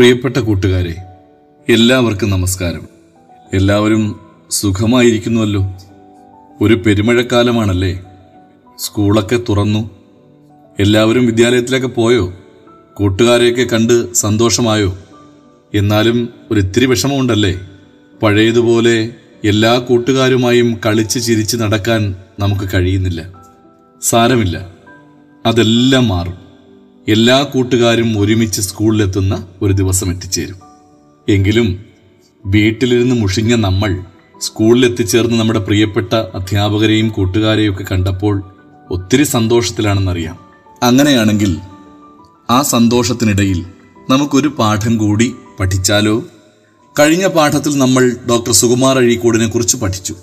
പ്രിയപ്പെട്ട കൂട്ടുകാരെ എല്ലാവർക്കും നമസ്കാരം. എല്ലാവരും സുഖമായിരിക്കുന്നുവല്ലോ? ഒരു പെരുമഴക്കാലമാണല്ലേ? സ്കൂളൊക്കെ തുറന്നു. എല്ലാവരും വിദ്യാലയത്തിലൊക്കെ പോയോ? കൂട്ടുകാരെയൊക്കെ കണ്ട് സന്തോഷമായോ? എന്നാലും ഒരിത്തിരി വിഷമമുണ്ടല്ലേ? പഴയതുപോലെ എല്ലാ കൂട്ടുകാരുമായും കളിച്ച് ചിരിച്ച് നടക്കാൻ നമുക്ക് കഴിയുന്നില്ല. സാരമില്ല. അതെല്ലാം മാറും. എല്ലാ കൂട്ടുകാരും ഒരുമിച്ച് സ്കൂളിലെത്തുന്ന ഒരു ദിവസം എത്തിച്ചേരും. എങ്കിലും വീട്ടിലിരുന്ന് മുഷിഞ്ഞ നമ്മൾ സ്കൂളിൽ എത്തിച്ചേർന്ന് നമ്മുടെ പ്രിയപ്പെട്ട അധ്യാപകരെയും കൂട്ടുകാരെയും ഒക്കെ കണ്ടപ്പോൾ ഒത്തിരി സന്തോഷത്തിലാണെന്നറിയാം. അങ്ങനെയാണെങ്കിൽ ആ സന്തോഷത്തിനിടയിൽ നമുക്കൊരു പാഠം കൂടി പഠിച്ചാലോ? കഴിഞ്ഞ പാഠത്തിൽ നമ്മൾ ഡോക്ടർ സുകുമാർ അഴീക്കോടിനെ കുറിച്ച് പഠിച്ചു.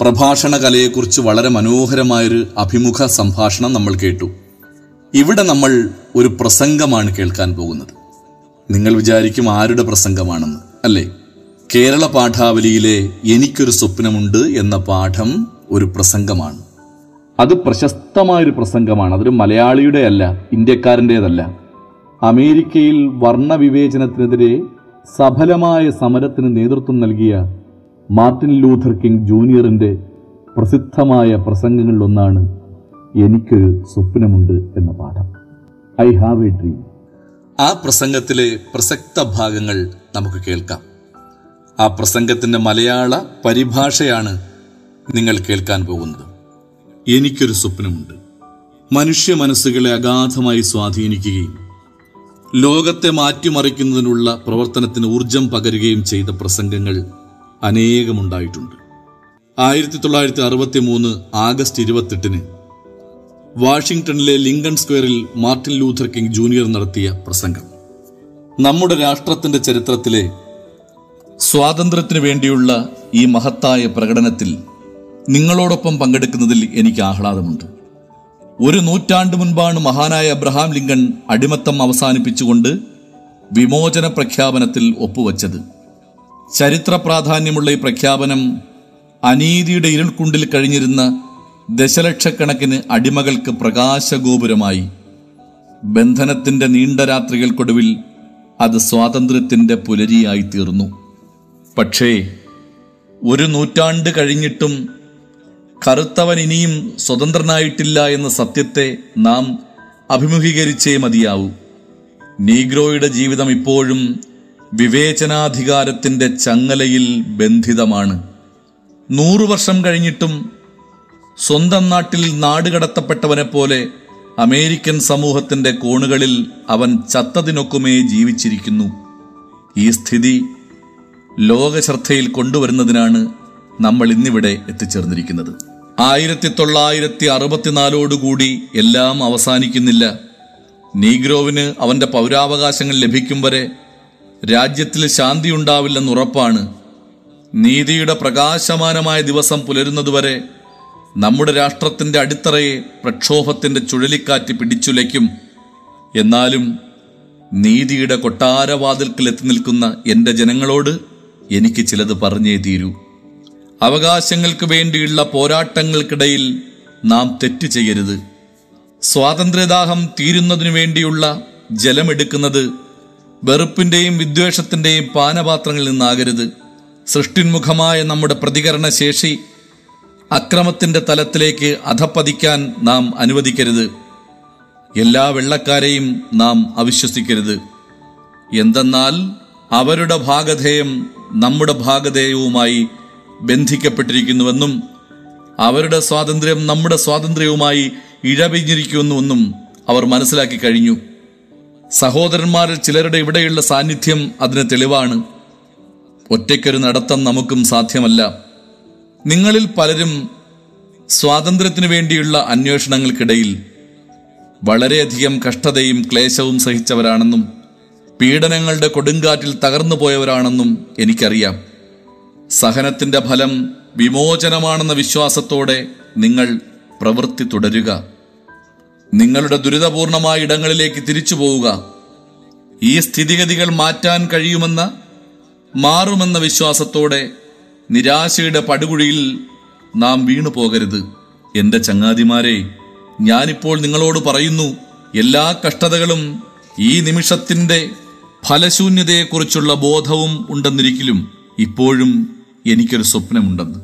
പ്രഭാഷണ കലയെക്കുറിച്ച് വളരെ മനോഹരമായൊരു അഭിമുഖ സംഭാഷണം നമ്മൾ കേട്ടു. ഇവിടെ നമ്മൾ ഒരു പ്രസംഗമാണ് കേൾക്കാൻ പോകുന്നത്. നിങ്ങൾ വിചാരിക്കും ആരുടെ പ്രസംഗമാണെന്ന് അല്ലേ? കേരള പാഠാവലിയിലെ എനിക്കൊരു സ്വപ്നമുണ്ട് എന്ന പാഠം ഒരു പ്രസംഗമാണ്. അത് പ്രശസ്തമായൊരു പ്രസംഗമാണ്. അതൊരു മലയാളിയുടെ അല്ല ഇന്ത്യക്കാരന്റെതല്ല. അമേരിക്കയിൽ വർണവിവേചനത്തിനെതിരെ സഫലമായ സമരത്തിന് നേതൃത്വം നൽകിയ മാർട്ടിൻ ലൂഥർ കിങ് ജൂനിയറിന്റെ പ്രസിദ്ധമായ പ്രസംഗങ്ങളിലൊന്നാണ് എനിക്കൊരു സ്വപ്നമുണ്ട് എന്ന പാഠം. ഐ ഹാവ് എ ഡ്രീം ആ പ്രസംഗത്തിലെ പ്രസക്ത ഭാഗങ്ങൾ നമുക്ക് കേൾക്കാം. ആ പ്രസംഗത്തിന്റെ മലയാള പരിഭാഷയാണ് നിങ്ങൾ കേൾക്കാൻ പോകുന്നത്. എനിക്കൊരു സ്വപ്നമുണ്ട്. മനുഷ്യ മനസ്സുകളെ അഗാധമായി സ്വാധീനിക്കുകയും ലോകത്തെ മാറ്റിമറിക്കുന്നതിനുള്ള പ്രവർത്തനത്തിന് ഊർജം പകരുകയും ചെയ്ത പ്രസംഗങ്ങൾ അനേകമുണ്ടായിട്ടുണ്ട്. ആയിരത്തി തൊള്ളായിരത്തി അറുപത്തി മൂന്ന് ആഗസ്റ്റ് ഇരുപത്തെട്ടിന് വാഷിംഗ്ടണിലെ ലിങ്കൺ സ്ക്വയറിൽ മാർട്ടിൻ ലൂഥർ കിങ് ജൂനിയർ നടത്തിയ പ്രസംഗം. നമ്മുടെ രാഷ്ട്രത്തിന്റെ ചരിത്രത്തിലെ സ്വാതന്ത്ര്യത്തിനു വേണ്ടിയുള്ള ഈ മഹത്തായ പ്രകടനത്തിൽ നിങ്ങളോടൊപ്പം പങ്കെടുക്കുന്നതിൽ എനിക്ക് ആഹ്ലാദമുണ്ട്. ഒരു നൂറ്റാണ്ട് മുൻപാണ് മഹാനായ അബ്രഹാം ലിങ്കൺ അടിമത്തം അവസാനിപ്പിച്ചുകൊണ്ട് വിമോചന പ്രഖ്യാപനത്തിൽ ഒപ്പുവച്ചത്. ചരിത്ര പ്രാധാന്യമുള്ള ഈ പ്രഖ്യാപനം അനീതിയുടെ ഇരുൾക്കുണ്ടിൽ കഴിഞ്ഞിരുന്ന ദശലക്ഷക്കണക്കിന് അടിമകൾക്ക് പ്രകാശഗോപുരമായി. ബന്ധനത്തിന്റെ നീണ്ട രാത്രികൾക്കൊടുവിൽ അത് സ്വാതന്ത്ര്യത്തിന്റെ പുലരിയായി തീർന്നു. പക്ഷേ ഒരു നൂറ്റാണ്ട് കഴിഞ്ഞിട്ടും കറുത്തവൻ ഇനിയും സ്വതന്ത്രനായിട്ടില്ല എന്ന സത്യത്തെ നാം അഭിമുഖീകരിച്ചേ മതിയാവൂ. നീഗ്രോയുടെ ജീവിതം ഇപ്പോഴും വിവേചനാധികാരത്തിന്റെ ചങ്ങലയിൽ ബന്ധിതമാണ്. നൂറു വർഷം കഴിഞ്ഞിട്ടും സ്വന്തം നാട്ടിൽ നാടുകടത്തപ്പെട്ടവനെ പോലെ അമേരിക്കൻ സമൂഹത്തിന്റെ കോണുകളിൽ അവൻ ചത്തതിനൊക്കുമേ ജീവിച്ചിരിക്കുന്നു. ഈ സ്ഥിതി ലോകശ്രദ്ധയിൽ കൊണ്ടുവരുന്നതിനാണ് നമ്മൾ ഇന്നിവിടെ എത്തിച്ചേർന്നിരിക്കുന്നത്. ആയിരത്തി തൊള്ളായിരത്തി അറുപത്തിനാലോടുകൂടി എല്ലാം അവസാനിക്കുന്നില്ല. നീഗ്രോവിന് അവന്റെ പൗരാവകാശങ്ങൾ ലഭിക്കും വരെ രാജ്യത്തിൽ ശാന്തിയുണ്ടാവില്ലെന്നുറപ്പാണ്. നീതിയുടെ പ്രകാശമാനമായ ദിവസം പുലരുന്നതുവരെ നമ്മുടെ രാഷ്ട്രത്തിന്റെ അടിത്തറയെ പ്രക്ഷോഭത്തിന്റെ ചുഴലിക്കാറ്റ് പിടിച്ചുലയ്ക്കും. എന്നാലും നീതിയുടെ കൊട്ടാരവാതിൽക്കൽ എത്തി നിൽക്കുന്ന എന്റെ ജനങ്ങളോട് എനിക്ക് ചിലത് പറഞ്ഞേ തീരൂ. അവകാശങ്ങൾക്ക് വേണ്ടിയുള്ള പോരാട്ടങ്ങൾക്കിടയിൽ നാം തെറ്റ് ചെയ്യരുത്. സ്വാതന്ത്ര്യദാഹം തീരുന്നതിനു വേണ്ടിയുള്ള ജലമെടുക്കുന്നത് വെറുപ്പിന്റെയും വിദ്വേഷത്തിന്റെയും പാനപാത്രങ്ങളിൽ നിന്നാകരുത്. സൃഷ്ടിന്മുഖമായ നമ്മുടെ പ്രതികരണ ശേഷി അക്രമത്തിന്റെ തലത്തിലേക്ക് അധപ്പതിക്കാൻ നാം അനുവദിക്കരുത്. എല്ലാ വെള്ളക്കാരെയും നാം അവിശ്വസിക്കരുത്. എന്തെന്നാൽ അവരുടെ ഭാഗധേയം നമ്മുടെ ഭാഗധേയവുമായി ബന്ധിക്കപ്പെട്ടിരിക്കുന്നുവെന്നും അവരുടെ സ്വാതന്ത്ര്യം നമ്മുടെ സ്വാതന്ത്ര്യവുമായി ഇഴപിഞ്ഞിരിക്കുന്നുവെന്നും അവർ മനസ്സിലാക്കി കഴിഞ്ഞു. സഹോദരന്മാരിൽ ചിലരുടെ ഇവിടെയുള്ള സാന്നിധ്യം അതിന് തെളിവാണ്. ഒറ്റയ്ക്കൊരു നടത്തം നമുക്കും സാധ്യമല്ല. നിങ്ങളിൽ പലരും സ്വാതന്ത്ര്യത്തിനു വേണ്ടിയുള്ള അന്വേഷണങ്ങൾക്കിടയിൽ വളരെയധികം കഷ്ടതയും ക്ലേശവും സഹിച്ചവരാണെന്നും പീഡനങ്ങളുടെ കൊടുങ്കാറ്റിൽ തകർന്നു പോയവരാണെന്നും എനിക്കറിയാം. സഹനത്തിന്റെ ഫലം വിമോചനമാണെന്ന വിശ്വാസത്തോടെ നിങ്ങൾ പ്രവൃത്തി തുടരുക. നിങ്ങളുടെ ദുരിതപൂർണമായ ഇടങ്ങളിലേക്ക് തിരിച്ചു പോവുക. ഈ സ്ഥിതിഗതികൾ മാറ്റാൻ കഴിയുമെന്ന മാറുമെന്ന വിശ്വാസത്തോടെ നിരാശയുടെ പടുകുഴിയിൽ നാം വീണു പോകരുത്. എന്റെ ചങ്ങാതിമാരെ ഞാനിപ്പോൾ നിങ്ങളോട് പറയുന്നു എല്ലാ കഷ്ടതകളും ഈ നിമിഷത്തിന്റെ ഫലശൂന്യതയെക്കുറിച്ചുള്ള ബോധവും ഉണ്ടെന്നിരിക്കലും ഇപ്പോഴും എനിക്കൊരു സ്വപ്നമുണ്ടെന്ന്.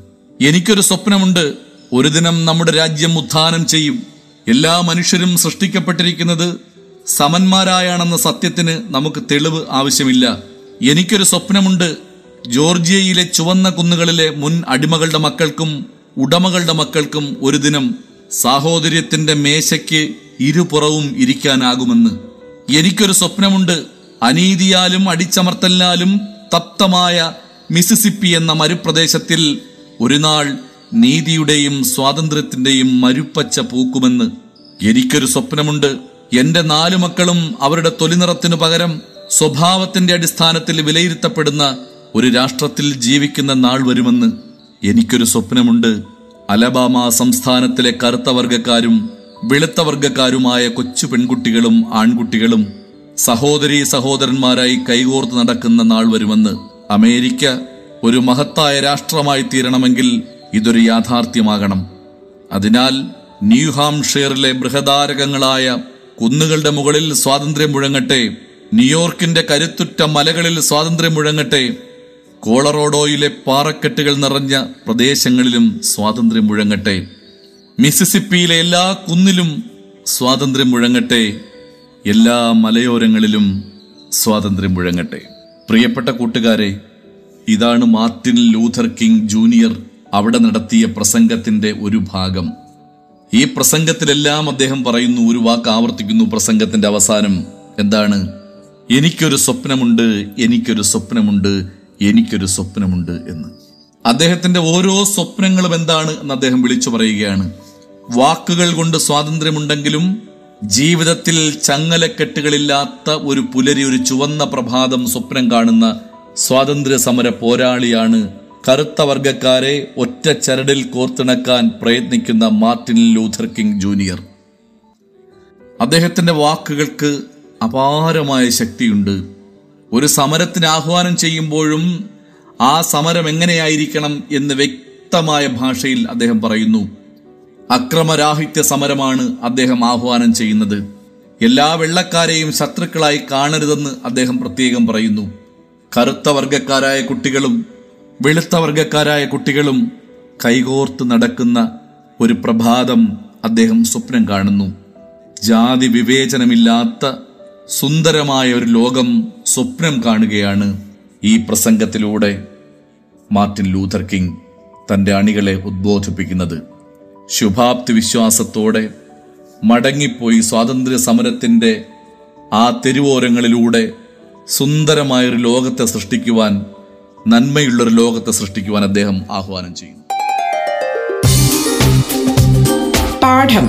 എനിക്കൊരു സ്വപ്നമുണ്ട്. ഒരു ദിനം നമ്മുടെ രാജ്യം ഉത്ഥാനം ചെയ്യും. എല്ലാ മനുഷ്യരും സൃഷ്ടിക്കപ്പെട്ടിരിക്കുന്നത് സമന്മാരായാണെന്ന സത്യത്തിന് നമുക്ക് തെളിവ് ആവശ്യമില്ല. എനിക്കൊരു സ്വപ്നമുണ്ട്. ജോർജിയയിലെ ചുവന്ന കുന്നുകളിലെ മുൻ അടിമകളുടെ മക്കൾക്കും ഉടമകളുടെ മക്കൾക്കും ഒരു ദിനം സാഹോദര്യത്തിന്റെ മേശയ്ക്ക് ഇരുപുറവും ഇരിക്കാനാകുമെന്ന്. എനിക്കൊരു സ്വപ്നമുണ്ട്. അനീതിയാലും അടിച്ചമർത്തലിനാലും തപ്തമായ മിസിസിപ്പി എന്ന മരുപ്രദേശത്തിൽ ഒരു നാൾ നീതിയുടെയും സ്വാതന്ത്ര്യത്തിന്റെയും മരുപ്പച്ച പൂക്കുമെന്ന്. എനിക്കൊരു സ്വപ്നമുണ്ട്. എന്റെ നാലു മക്കളും അവരുടെ തൊലിനിറത്തിനു പകരം സ്വഭാവത്തിന്റെ അടിസ്ഥാനത്തിൽ വിലയിരുത്തപ്പെടുന്ന ഒരു രാഷ്ട്രത്തിൽ ജീവിക്കുന്ന നാൾ വരുമെന്ന് എനിക്കൊരു സ്വപ്നമുണ്ട്. അലബാമ സംസ്ഥാനത്തിലെ കറുത്ത വർഗക്കാരും വെളുത്ത വർഗക്കാരുമായ കൊച്ചു പെൺകുട്ടികളും ആൺകുട്ടികളും സഹോദരി സഹോദരന്മാരായി കൈകോർത്ത് നടക്കുന്ന നാൾ വരുമെന്ന് അമേരിക്ക ഒരു മഹത്തായ രാഷ്ട്രമായി തീരണമെങ്കിൽ ഇതൊരു യാഥാർത്ഥ്യമാകണം. അതിനാൽ ന്യൂഹാംഷെയറിലെ ബൃഹദാരകങ്ങളായ കുന്നുകളുടെ മുകളിൽ സ്വാതന്ത്ര്യം മുഴങ്ങട്ടെ ന്യൂയോർക്കിന്റെ കരുത്തുറ്റ മലകളിൽ സ്വാതന്ത്ര്യം മുഴങ്ങട്ടെ കോളറോഡോയിലെ പാറക്കെട്ടുകൾ നിറഞ്ഞ പ്രദേശങ്ങളിലും സ്വാതന്ത്ര്യം മുഴങ്ങട്ടെ. മിസിസിപ്പിയിലെ എല്ലാ കുന്നിലും സ്വാതന്ത്ര്യം മുഴങ്ങട്ടെ. എല്ലാ മലയോരങ്ങളിലും സ്വാതന്ത്ര്യം മുഴങ്ങട്ടെ. പ്രിയപ്പെട്ട കൂട്ടുകാരെ ഇതാണ് മാർട്ടിൻ ലൂഥർ കിങ് ജൂനിയർ അവിടെ നടത്തിയ പ്രസംഗത്തിന്റെ ഒരു ഭാഗം. ഈ പ്രസംഗത്തിലെല്ലാം അദ്ദേഹം പറയുന്നു ഒരു വാക്ക് ആവർത്തിക്കുന്നു പ്രസംഗത്തിന്റെ അവസാനം. എന്താണ്? എനിക്കൊരു സ്വപ്നമുണ്ട് എനിക്കൊരു സ്വപ്നമുണ്ട് എനിക്കൊരു സ്വപ്നമുണ്ട് എന്ന്. അദ്ദേഹത്തിന്റെ ഓരോ സ്വപ്നങ്ങളും എന്താണ് എന്ന് അദ്ദേഹം വിളിച്ചു പറയുകയാണ്. വാക്കുകൾ കൊണ്ട് സ്വാതന്ത്ര്യമുണ്ടെങ്കിലും ജീവിതത്തിൽ ചങ്ങലക്കെട്ടുകളില്ലാത്ത ഒരു പുലരി ഒരു ചുവന്ന പ്രഭാതം സ്വപ്നം കാണുന്ന സ്വാതന്ത്ര്യ സമര പോരാളിയാണ് കറുത്ത വർഗക്കാരെ ഒറ്റ ചരടിൽ കോർത്തിണക്കാൻ പ്രയത്നിക്കുന്ന മാർട്ടിൻ ലൂഥർ കിങ് ജൂനിയർ. അദ്ദേഹത്തിന്റെ വാക്കുകൾക്ക് അപാരമായ ശക്തിയുണ്ട്. ഒരു സമരത്തിന് ആഹ്വാനം ചെയ്യുമ്പോഴും ആ സമരം എങ്ങനെയായിരിക്കണം എന്ന് വ്യക്തമായ ഭാഷയിൽ അദ്ദേഹം പറയുന്നു. അക്രമരാഹിത്യ സമരമാണ് അദ്ദേഹം ആഹ്വാനം ചെയ്യുന്നത്. എല്ലാ വെള്ളക്കാരെയും ശത്രുക്കളായി കാണരുതെന്ന് അദ്ദേഹം പ്രത്യേകം പറയുന്നു. കറുത്ത വർഗക്കാരായ കുട്ടികളും വെളുത്ത വർഗക്കാരായ കുട്ടികളും കൈകോർത്ത് നടക്കുന്ന ഒരു പ്രഭാതം അദ്ദേഹം സ്വപ്നം കാണുന്നു. ജാതി വിവേചനമില്ലാത്ത സുന്ദരമായ ഒരു ലോകം സ്വപ്നം കാണുകയാണ് ഈ പ്രസംഗത്തിലൂടെ മാർട്ടിൻ ലൂഥർ കിങ് തന്റെ അണികളെ ഉദ്ബോധിപ്പിക്കുന്നത്. ശുഭാപ്തി വിശ്വാസത്തോടെ മടങ്ങിപ്പോയി സ്വാതന്ത്ര്യ സമരത്തിന്റെ ആ തെരുവോരങ്ങളിലൂടെ സുന്ദരമായൊരു ലോകത്തെ സൃഷ്ടിക്കുവാൻ നന്മയുള്ളൊരു ലോകത്തെ സൃഷ്ടിക്കുവാൻ അദ്ദേഹം ആഹ്വാനം ചെയ്യുന്നു. പാഠം.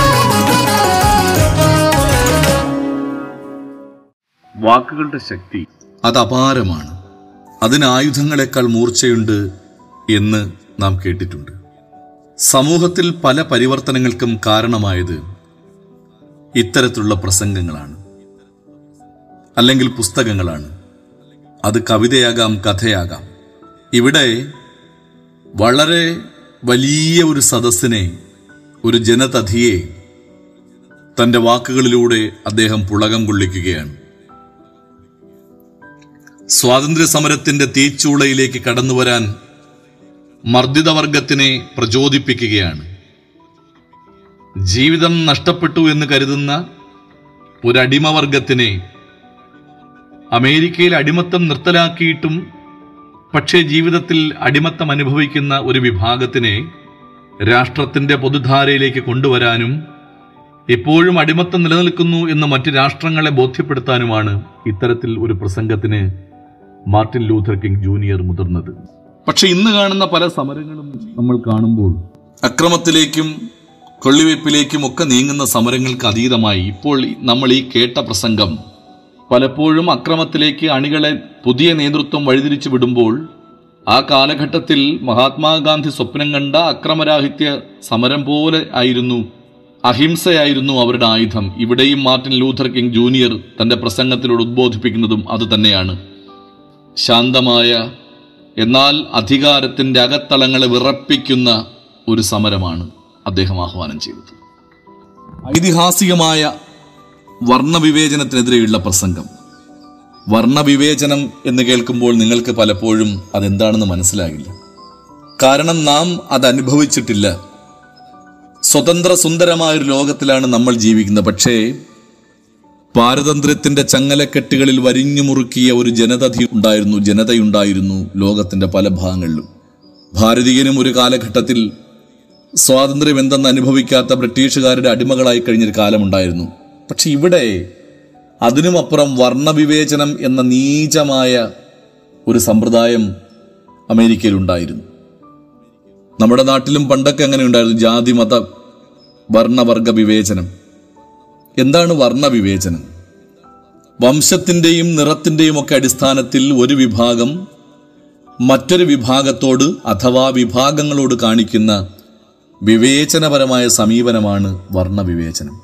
വാക്കുകളുടെ ശക്തി. അത് അപാരമാണ്. അതിന് ആയുധങ്ങളെക്കാൾ മൂർച്ചയുണ്ട് എന്ന് നാം കേട്ടിട്ടുണ്ട്. സമൂഹത്തിൽ പല പരിവർത്തനങ്ങൾക്കും കാരണമായത് ഇത്തരത്തിലുള്ള പ്രസംഗങ്ങളാണ്. അല്ലെങ്കിൽ പുസ്തകങ്ങളാണ്. അത് കവിതയാകാം കഥയാകാം. ഇവിടെ വളരെ വലിയ ഒരു സദസ്സിനെ ഒരു ജനതധിയെ തന്റെ വാക്കുകളിലൂടെ അദ്ദേഹം പുളകം കൊള്ളിക്കുകയാണ്. സ്വാതന്ത്ര്യ സമരത്തിന്റെ തീച്ചൂളയിലേക്ക് കടന്നുവരാൻ മർദ്ദിതവർഗത്തിനെ പ്രചോദിപ്പിക്കുകയാണ്. ജീവിതം നഷ്ടപ്പെട്ടു എന്ന് കരുതുന്ന ഒരടിമവർഗത്തിനെ അമേരിക്കയിൽ അടിമത്തം നിർത്തലാക്കിയിട്ടും പക്ഷേ ജീവിതത്തിൽ അടിമത്തം അനുഭവിക്കുന്ന ഒരു വിഭാഗത്തിനെ രാഷ്ട്രത്തിന്റെ പൊതുധാരയിലേക്ക് കൊണ്ടുവരാനും ഇപ്പോഴും അടിമത്തം നിലനിൽക്കുന്നു എന്ന് മറ്റ് രാഷ്ട്രങ്ങളെ ബോധ്യപ്പെടുത്താനുമാണ് ഇത്തരത്തിൽ ഒരു പ്രസംഗത്തിന് മാർട്ടിൻ ലൂഥർ കിങ് ജൂനിയർ മുതിർന്നത്. പക്ഷെ ഇന്ന് കാണുന്ന പല സമരങ്ങളും നമ്മൾ കാണുമ്പോൾ അക്രമത്തിലേക്കും കൊള്ളിവയ്പ്പിലേക്കും ഒക്കെ നീങ്ങുന്ന സമരങ്ങൾക്ക് അതീതമായി ഇപ്പോൾ നമ്മൾ ഈ കേട്ട പ്രസംഗം പലപ്പോഴും അക്രമത്തിലേക്ക് അണികളെ പുതിയ നേതൃത്വം വഴിതിരിച്ചു വിടുമ്പോൾ ആ കാലഘട്ടത്തിൽ മഹാത്മാഗാന്ധി സ്വപ്നം കണ്ട അക്രമരാഹിത്യ സമരം പോലെ ആയിരുന്നു അഹിംസയായിരുന്നു അവരുടെ ആയുധം. ഇവിടെയും മാർട്ടിൻ ലൂഥർ കിങ് ജൂനിയർ തന്റെ പ്രസംഗത്തിലൂടെ ഉദ്ബോധിപ്പിക്കുന്നതും അത് തന്നെയാണ്. ശാന്തമായ എന്നാൽ അധികാരത്തിന്റെ അകത്തളങ്ങളെ വിറപ്പിക്കുന്ന ഒരു സമരമാണ് അദ്ദേഹം ആഹ്വാനം ചെയ്തത്. ഐതിഹാസികമായ വർണവിവേചനത്തിനെതിരെയുള്ള പ്രസംഗം. വർണവിവേചനം എന്ന് കേൾക്കുമ്പോൾ നിങ്ങൾക്ക് പലപ്പോഴും അതെന്താണെന്ന് മനസ്സിലാകില്ല. കാരണം നാം അത് അനുഭവിച്ചിട്ടില്ല സ്വതന്ത്ര സുന്ദരമായ ഒരു ലോകത്തിലാണ് നമ്മൾ ജീവിക്കുന്നത്. പക്ഷേ പാരതന്ത്ര്യത്തിന്റെ ചങ്ങലക്കെട്ടുകളിൽ വരിഞ്ഞു മുറുക്കിയ ഒരു ജനത ഉണ്ടായിരുന്നു ജനതയുണ്ടായിരുന്നു ലോകത്തിന്റെ പല ഭാഗങ്ങളിലും. ഭാരതീയനും ഒരു കാലഘട്ടത്തിൽ സ്വാതന്ത്ര്യം എന്തെന്ന് അനുഭവിക്കാത്ത ബ്രിട്ടീഷുകാരുടെ അടിമകളായി കഴിഞ്ഞൊരു കാലമുണ്ടായിരുന്നു. പക്ഷെ ഇവിടെ അതിനുമപ്പുറം വർണവിവേചനം എന്ന നീചമായ ഒരു സമ്പ്രദായം അമേരിക്കയിലുണ്ടായിരുന്നു. നമ്മുടെ നാട്ടിലും പണ്ടൊക്കെ അങ്ങനെ ഉണ്ടായിരുന്നു ജാതി മത വർണവർഗ വിവേചനം. എന്താണ് വർണവിവേചനം വംശത്തിന്റെയും നിറത്തിന്റെയും ഒക്കെ അടിസ്ഥാനത്തിൽ ഒരു വിഭാഗം മറ്റൊരു വിഭാഗത്തോട് അഥവാ വിഭാഗങ്ങളോട് കാണിക്കുന്ന വിവേചനപരമായ സമീപനമാണ് വർണവിവേചനം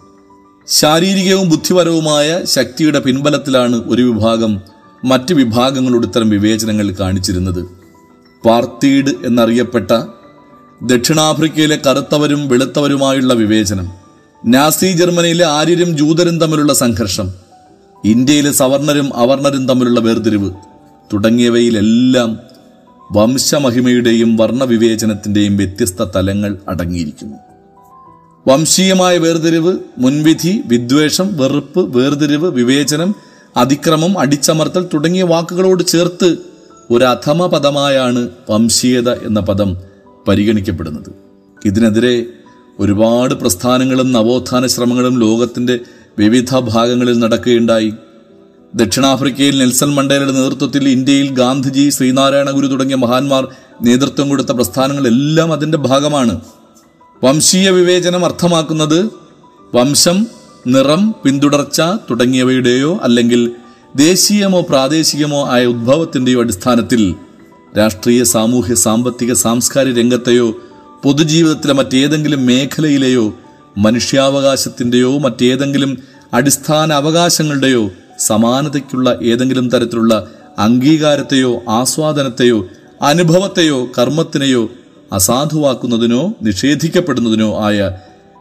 ശാരീരികവും ബുദ്ധിപരവുമായ ശക്തിയുടെ പിൻബലത്തിലാണ് ഒരു വിഭാഗം മറ്റ് വിഭാഗങ്ങളോട് ഇത്തരം വിവേചനങ്ങൾ കാണിച്ചിരുന്നത്. പാർത്തീഡ് എന്നറിയപ്പെട്ട ദക്ഷിണാഫ്രിക്കയിലെ കറുത്തവരും വെളുത്തവരുമായുള്ള വിവേചനം. നാസി ജർമ്മനിയിലെ ആര്യരും ജൂതരും തമ്മിലുള്ള സംഘർഷം ഇന്ത്യയിലെ സവർണരും അവർണരും തമ്മിലുള്ള വേർതിരിവ് തുടങ്ങിയവയിലെല്ലാം വംശമഹിമയുടെയും വർണവിവേചനത്തിന്റെയും വ്യത്യസ്ത തലങ്ങൾ അടങ്ങിയിരിക്കുന്നു. വംശീയമായ വേർതിരിവ് മുൻവിധി വിദ്വേഷം വെറുപ്പ് വേർതിരിവ് വിവേചനം അതിക്രമം അടിച്ചമർത്തൽ തുടങ്ങിയ വാക്കുകളോട് ചേർത്ത് ഒരു അധമ പദമായാണ് വംശീയത എന്ന പദം പരിഗണിക്കപ്പെടുന്നത്. ഇതിനെതിരെ ഒരുപാട് പ്രസ്ഥാനങ്ങളും നവോത്ഥാന ശ്രമങ്ങളും ലോകത്തിന്റെ വിവിധ ഭാഗങ്ങളിൽ നടക്കുകയുണ്ടായി. ദക്ഷിണാഫ്രിക്കയിൽ നെൽസൺ മണ്ടേലയുടെ നേതൃത്വത്തിൽ ഇന്ത്യയിൽ ഗാന്ധിജി ശ്രീനാരായണ ഗുരു തുടങ്ങിയ മഹാന്മാർ നേതൃത്വം കൊടുത്ത പ്രസ്ഥാനങ്ങളെല്ലാം അതിന്റെ ഭാഗമാണ്. വംശീയ വിവേചനം അർത്ഥമാക്കുന്നത് വംശം നിറം പിന്തുടർച്ച തുടങ്ങിയവയുടെയോ അല്ലെങ്കിൽ ദേശീയമോ പ്രാദേശികമോ ആയ ഉദ്ഭവത്തിന്റെയോ അടിസ്ഥാനത്തിൽ രാഷ്ട്രീയ സാമൂഹ്യ സാമ്പത്തിക സാംസ്കാരിക രംഗത്തെയോ പൊതുജീവിതത്തിലെ മറ്റേതെങ്കിലും മേഖലയിലെയോ മനുഷ്യാവകാശത്തിന്റെയോ മറ്റേതെങ്കിലും അടിസ്ഥാന അവകാശങ്ങളുടെയോ സമാനതയ്ക്കുള്ള ഏതെങ്കിലും തരത്തിലുള്ള അംഗീകാരത്തെയോ ആസ്വാദനത്തെയോ അനുഭവത്തെയോ കർമ്മത്തിനെയോ അസാധുവാക്കുന്നതിനോ നിഷേധിക്കപ്പെടുന്നതിനോ ആയ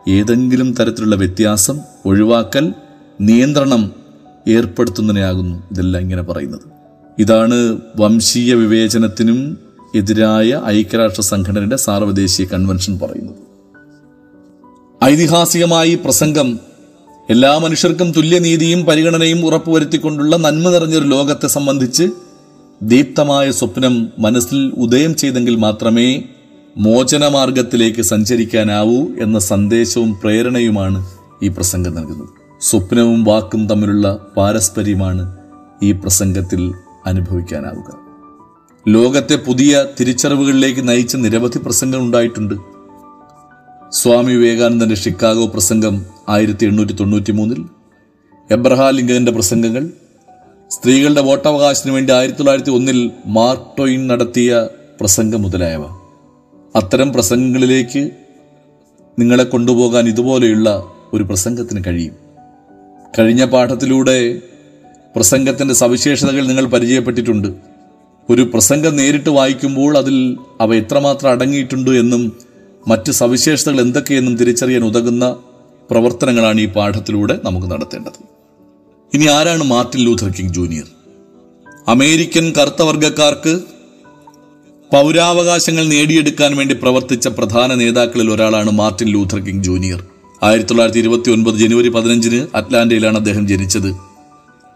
ഏതെങ്കിലും തരത്തിലുള്ള വ്യത്യാസം ഒഴിവാക്കൽ നിയന്ത്രണം ഏർപ്പെടുത്തുന്നതിനാകുന്നു ഇതെല്ലാം ഇങ്ങനെ പറയുന്നത്. ഇതാണ് വംശീയ വിവേചനത്തിനും എതിരായ ഐക്യരാഷ്ട്ര സംഘടനയുടെ സാർവദേശീയ കൺവെൻഷൻ പറയുന്നത്. ഐതിഹാസികമായി പ്രസംഗം എല്ലാ മനുഷ്യർക്കും തുല്യനീതിയും പരിഗണനയും ഉറപ്പുവരുത്തിക്കൊണ്ടുള്ള നന്മ നിറഞ്ഞൊരു ലോകത്തെ സംബന്ധിച്ച് ദീപ്തമായ സ്വപ്നം മനസ്സിൽ ഉദയം ചെയ്തെങ്കിൽ മാത്രമേ മോചനമാർഗത്തിലേക്ക് സഞ്ചരിക്കാനാവൂ എന്ന സന്ദേശവും പ്രേരണയുമാണ് ഈ പ്രസംഗം നൽകുന്നത്. സ്വപ്നവും വാക്കും തമ്മിലുള്ള പാരസ്പര്യമാണ് ഈ പ്രസംഗത്തിൽ അനുഭവിക്കാനാവുക. ലോകത്തെ പുതിയ തിരിച്ചറിവുകളിലേക്ക് നയിച്ച നിരവധി പ്രസംഗങ്ങൾ ഉണ്ടായിട്ടുണ്ട്. സ്വാമി വിവേകാനന്ദന്റെ ഷിക്കാഗോ പ്രസംഗം ആയിരത്തി എണ്ണൂറ്റി തൊണ്ണൂറ്റി മൂന്നിൽ എബ്രഹാം ലിങ്കന്റെ പ്രസംഗങ്ങൾ സ്ത്രീകളുടെ വോട്ടവകാശത്തിന് വേണ്ടി ആയിരത്തി തൊള്ളായിരത്തി ഒന്നിൽ മാർക്ക് ടോയിൻ നടത്തിയ പ്രസംഗം മുതലായവ. അത്തരം പ്രസംഗങ്ങളിലേക്ക് നിങ്ങളെ കൊണ്ടുപോകാൻ ഇതുപോലെയുള്ള ഒരു പ്രസംഗത്തിന് കഴിയും. കഴിഞ്ഞ പാഠത്തിലൂടെ പ്രസംഗത്തിന്റെ സവിശേഷതകൾ നിങ്ങൾ പരിചയപ്പെട്ടിട്ടുണ്ട്. ഒരു പ്രസംഗം നേരിട്ട് വായിക്കുമ്പോൾ അതിൽ അവ എത്രമാത്രം അടങ്ങിയിട്ടുണ്ട് എന്നും മറ്റ് സവിശേഷതകൾ എന്തൊക്കെയെന്നും തിരിച്ചറിയാൻ ഉതകുന്ന പ്രവർത്തനങ്ങളാണ് ഈ പാഠത്തിലൂടെ നമുക്ക് നടത്തേണ്ടത്. ഇനി ആരാണ് Martin Luther King junior? American കറുത്തവർഗക്കാർക്ക് പൗരാവകാശങ്ങൾ നേടിയെടുക്കാൻ വേണ്ടി പ്രവർത്തിച്ച പ്രധാന നേതാക്കളിൽ ഒരാളാണ് മാർട്ടിൻ ലൂഥർ കിങ് ജൂനിയർ. ആയിരത്തി തൊള്ളായിരത്തി ഇരുപത്തി ഒൻപത് ജനുവരി പതിനഞ്ചിന് അറ്റ്ലാന്റയിലാണ് അദ്ദേഹം ജനിച്ചത്.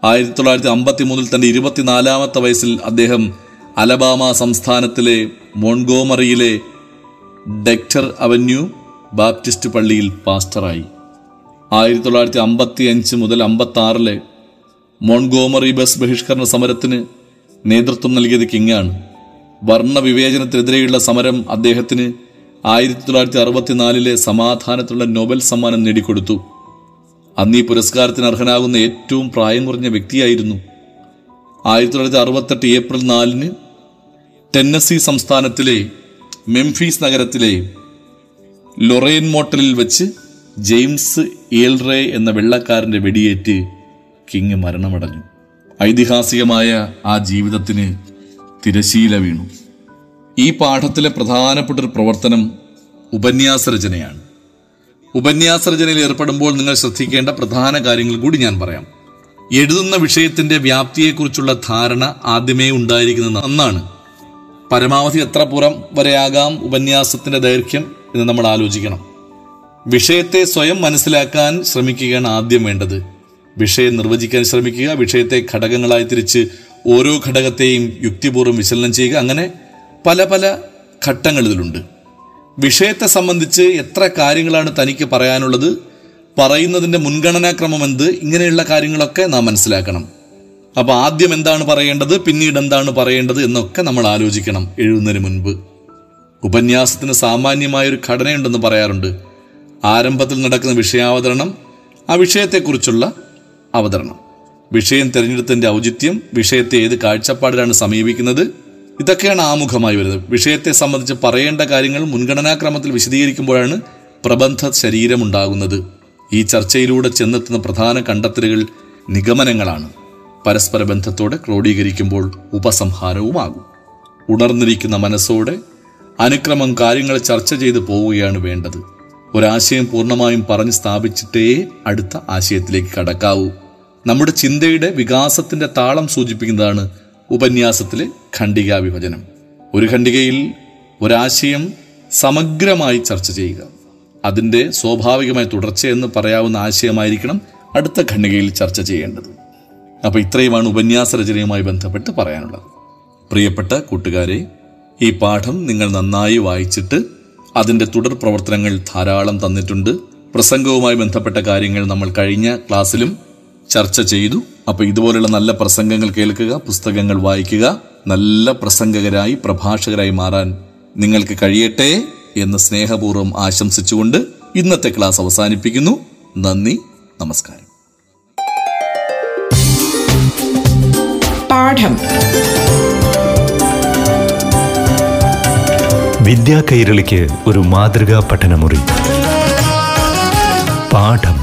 ആയിരത്തി തൊള്ളായിരത്തി അമ്പത്തി മൂന്നിൽ തന്റെ ഇരുപത്തിനാലാമത്തെ വയസ്സിൽ അദ്ദേഹം അലബാമ സംസ്ഥാനത്തിലെ മോൺഗോമറിയിലെ ഡെക്ടർ അവന്യൂ ബാപ്റ്റിസ്റ്റ് പള്ളിയിൽ പാസ്റ്ററായി. ആയിരത്തി തൊള്ളായിരത്തി അമ്പത്തി അഞ്ച് മുതൽ അമ്പത്തി ആറിലെ മോൺഗോമറി ബസ് ബഹിഷ്കരണ സമരത്തിന് നേതൃത്വം നൽകിയത് കിങ്ങാണ്. വർണവിവേചനത്തിനെതിരെയുള്ള സമരം അദ്ദേഹത്തിന് ആയിരത്തി തൊള്ളായിരത്തി അറുപത്തിനാലിലെ സമാധാനത്തിലുള്ള നോബൽ സമ്മാനം നേടിക്കൊടുത്തു. അന്ന് ഈ പുരസ്കാരത്തിന് അർഹനാകുന്ന ഏറ്റവും പ്രായം കുറഞ്ഞ വ്യക്തിയായിരുന്നു. ആയിരത്തി തൊള്ളായിരത്തി അറുപത്തെട്ട് ഏപ്രിൽ നാലിന് ടെന്നസി സംസ്ഥാനത്തിലെ മെംഫീസ് നഗരത്തിലെ ലൊറേൻ മോട്ടലിൽ വെച്ച് ജെയിംസ് ഏൽറേ എന്ന വെള്ളക്കാരന്റെ വെടിയേറ്റ് കിങ് മരണമടഞ്ഞു. ഐതിഹാസികമായ ആ ജീവിതത്തിന് തിരശീല വീണു. ഈ പാഠത്തിലെ പ്രധാനപ്പെട്ട ഒരു പ്രവർത്തനം ഉപന്യാസ രചനയാണ് ഉപന്യാസ രചനയിൽ ഏർപ്പെടുമ്പോൾ നിങ്ങൾ ശ്രദ്ധിക്കേണ്ട പ്രധാന കാര്യങ്ങൾ കൂടി ഞാൻ പറയാം. എഴുതുന്ന വിഷയത്തിന്റെ വ്യാപ്തിയെക്കുറിച്ചുള്ള ധാരണ ആദ്യമേ ഉണ്ടായിരിക്കുന്നത് നന്നാണ്. പരമാവധി എത്ര പുറം വരെയാകാം ഉപന്യാസത്തിന്റെ ദൈർഘ്യം എന്ന് നമ്മൾ ആലോചിക്കണം. വിഷയത്തെ സ്വയം മനസ്സിലാക്കാൻ ശ്രമിക്കുകയാണ് ആദ്യം വേണ്ടത്. വിഷയം നിർവചിക്കാൻ ശ്രമിക്കുക വിഷയത്തെ ഘടകങ്ങളായി തിരിച്ച് ഓരോ ഘടകത്തെയും യുക്തിപൂർവം വിശകലനം ചെയ്യുക. അങ്ങനെ പല പല ഘട്ടങ്ങൾ ഇതിലുണ്ട്. വിഷയത്തെ സംബന്ധിച്ച് എത്ര കാര്യങ്ങളാണ് തനിക്ക് പറയാനുള്ളത് പറയുന്നതിന്റെ മുൻഗണനാക്രമം എന്ത് ഇങ്ങനെയുള്ള കാര്യങ്ങളൊക്കെ നാം മനസ്സിലാക്കണം. അപ്പോൾ ആദ്യം എന്താണ് പറയേണ്ടത് പിന്നീട് എന്താണ് പറയേണ്ടത് എന്നൊക്കെ നമ്മൾ ആലോചിക്കണം എഴുതുന്നതിന് മുൻപ്. ഉപന്യാസത്തിന് സാമാന്യമായ ഒരു ഘടനയുണ്ടെന്ന് പറയാറുണ്ട്. ആരംഭത്തിൽ നടക്കുന്ന വിഷയാവതരണം ആ വിഷയത്തെക്കുറിച്ചുള്ള അവതരണം. വിഷയം തിരഞ്ഞെടുത്തതിന്റെ ഔചിത്യം വിഷയത്തെ ഏത് കാഴ്ചപ്പാടിലാണ് സമീപിക്കുന്നത് ഇതൊക്കെയാണ് ആമുഖമായി വരുന്നത്. വിഷയത്തെ സംബന്ധിച്ച് പറയേണ്ട കാര്യങ്ങൾ മുൻഗണനാക്രമത്തിൽ വിശദീകരിക്കുമ്പോഴാണ് പ്രബന്ധ ശരീരമുണ്ടാകുന്നത്. ഈ ചർച്ചയിലൂടെ ചെന്നെത്തുന്ന പ്രധാന കണ്ടെത്തലുകൾ നിഗമനങ്ങളാണ്. പരസ്പര ബന്ധത്തോടെ ക്രോഡീകരിക്കുമ്പോൾ ഉപസംഹാരവുമാകും. ഉണർന്നിരിക്കുന്ന മനസ്സോടെ അനുക്രമം കാര്യങ്ങൾ ചർച്ച ചെയ്ത് പോവുകയാണ് വേണ്ടത്. ഒരാശയം പൂർണമായും പറഞ്ഞ് സ്ഥാപിച്ചിട്ടേ അടുത്ത ആശയത്തിലേക്ക് കടക്കാവൂ. നമ്മുടെ ചിന്തയുടെ വികാസത്തിന്റെ താളം സൂചിപ്പിക്കുന്നതാണ് ഉപന്യാസത്തിലെ ഖണ്ഡികാ വിഭജനം ഒരു ഖണ്ഡികയിൽ ഒരാശയം സമഗ്രമായി ചർച്ച ചെയ്യുക. അതിന്റെ സ്വാഭാവികമായ തുടർച്ചയെന്ന് പറയാവുന്ന ആശയമായിരിക്കണം അടുത്ത ഖണ്ഡികയിൽ ചർച്ച ചെയ്യേണ്ടത്. അപ്പോൾ ഇത്രയുമാണ് ഉപന്യാസ രചനയുമായി ബന്ധപ്പെട്ട് പറയാനുള്ളത്. പ്രിയപ്പെട്ട കൂട്ടുകാരെ ഈ പാഠം നിങ്ങൾ നന്നായി വായിച്ചിട്ട് അതിന്റെ തുടർ പ്രവർത്തനങ്ങൾ ധാരാളം തന്നിട്ടുണ്ട്. പ്രസംഗവുമായി ബന്ധപ്പെട്ട കാര്യങ്ങൾ നമ്മൾ കഴിഞ്ഞ ക്ലാസ്സിലും ചർച്ച ചെയ്തു. അപ്പൊ ഇതുപോലുള്ള നല്ല പ്രസംഗങ്ങൾ കേൾക്കുക പുസ്തകങ്ങൾ വായിക്കുക നല്ല പ്രസംഗകരായി പ്രഭാഷകരായി മാറാൻ നിങ്ങൾക്ക് കഴിയട്ടെ എന്ന് സ്നേഹപൂർവം ആശംസിച്ചുകൊണ്ട് ഇന്നത്തെ ക്ലാസ് അവസാനിപ്പിക്കുന്നു. നന്ദി നമസ്കാരം. പാഠം. വിദ്യാ കൈരളിക്ക് ഒരു മാതൃകാ പഠനമുറി. പാഠം.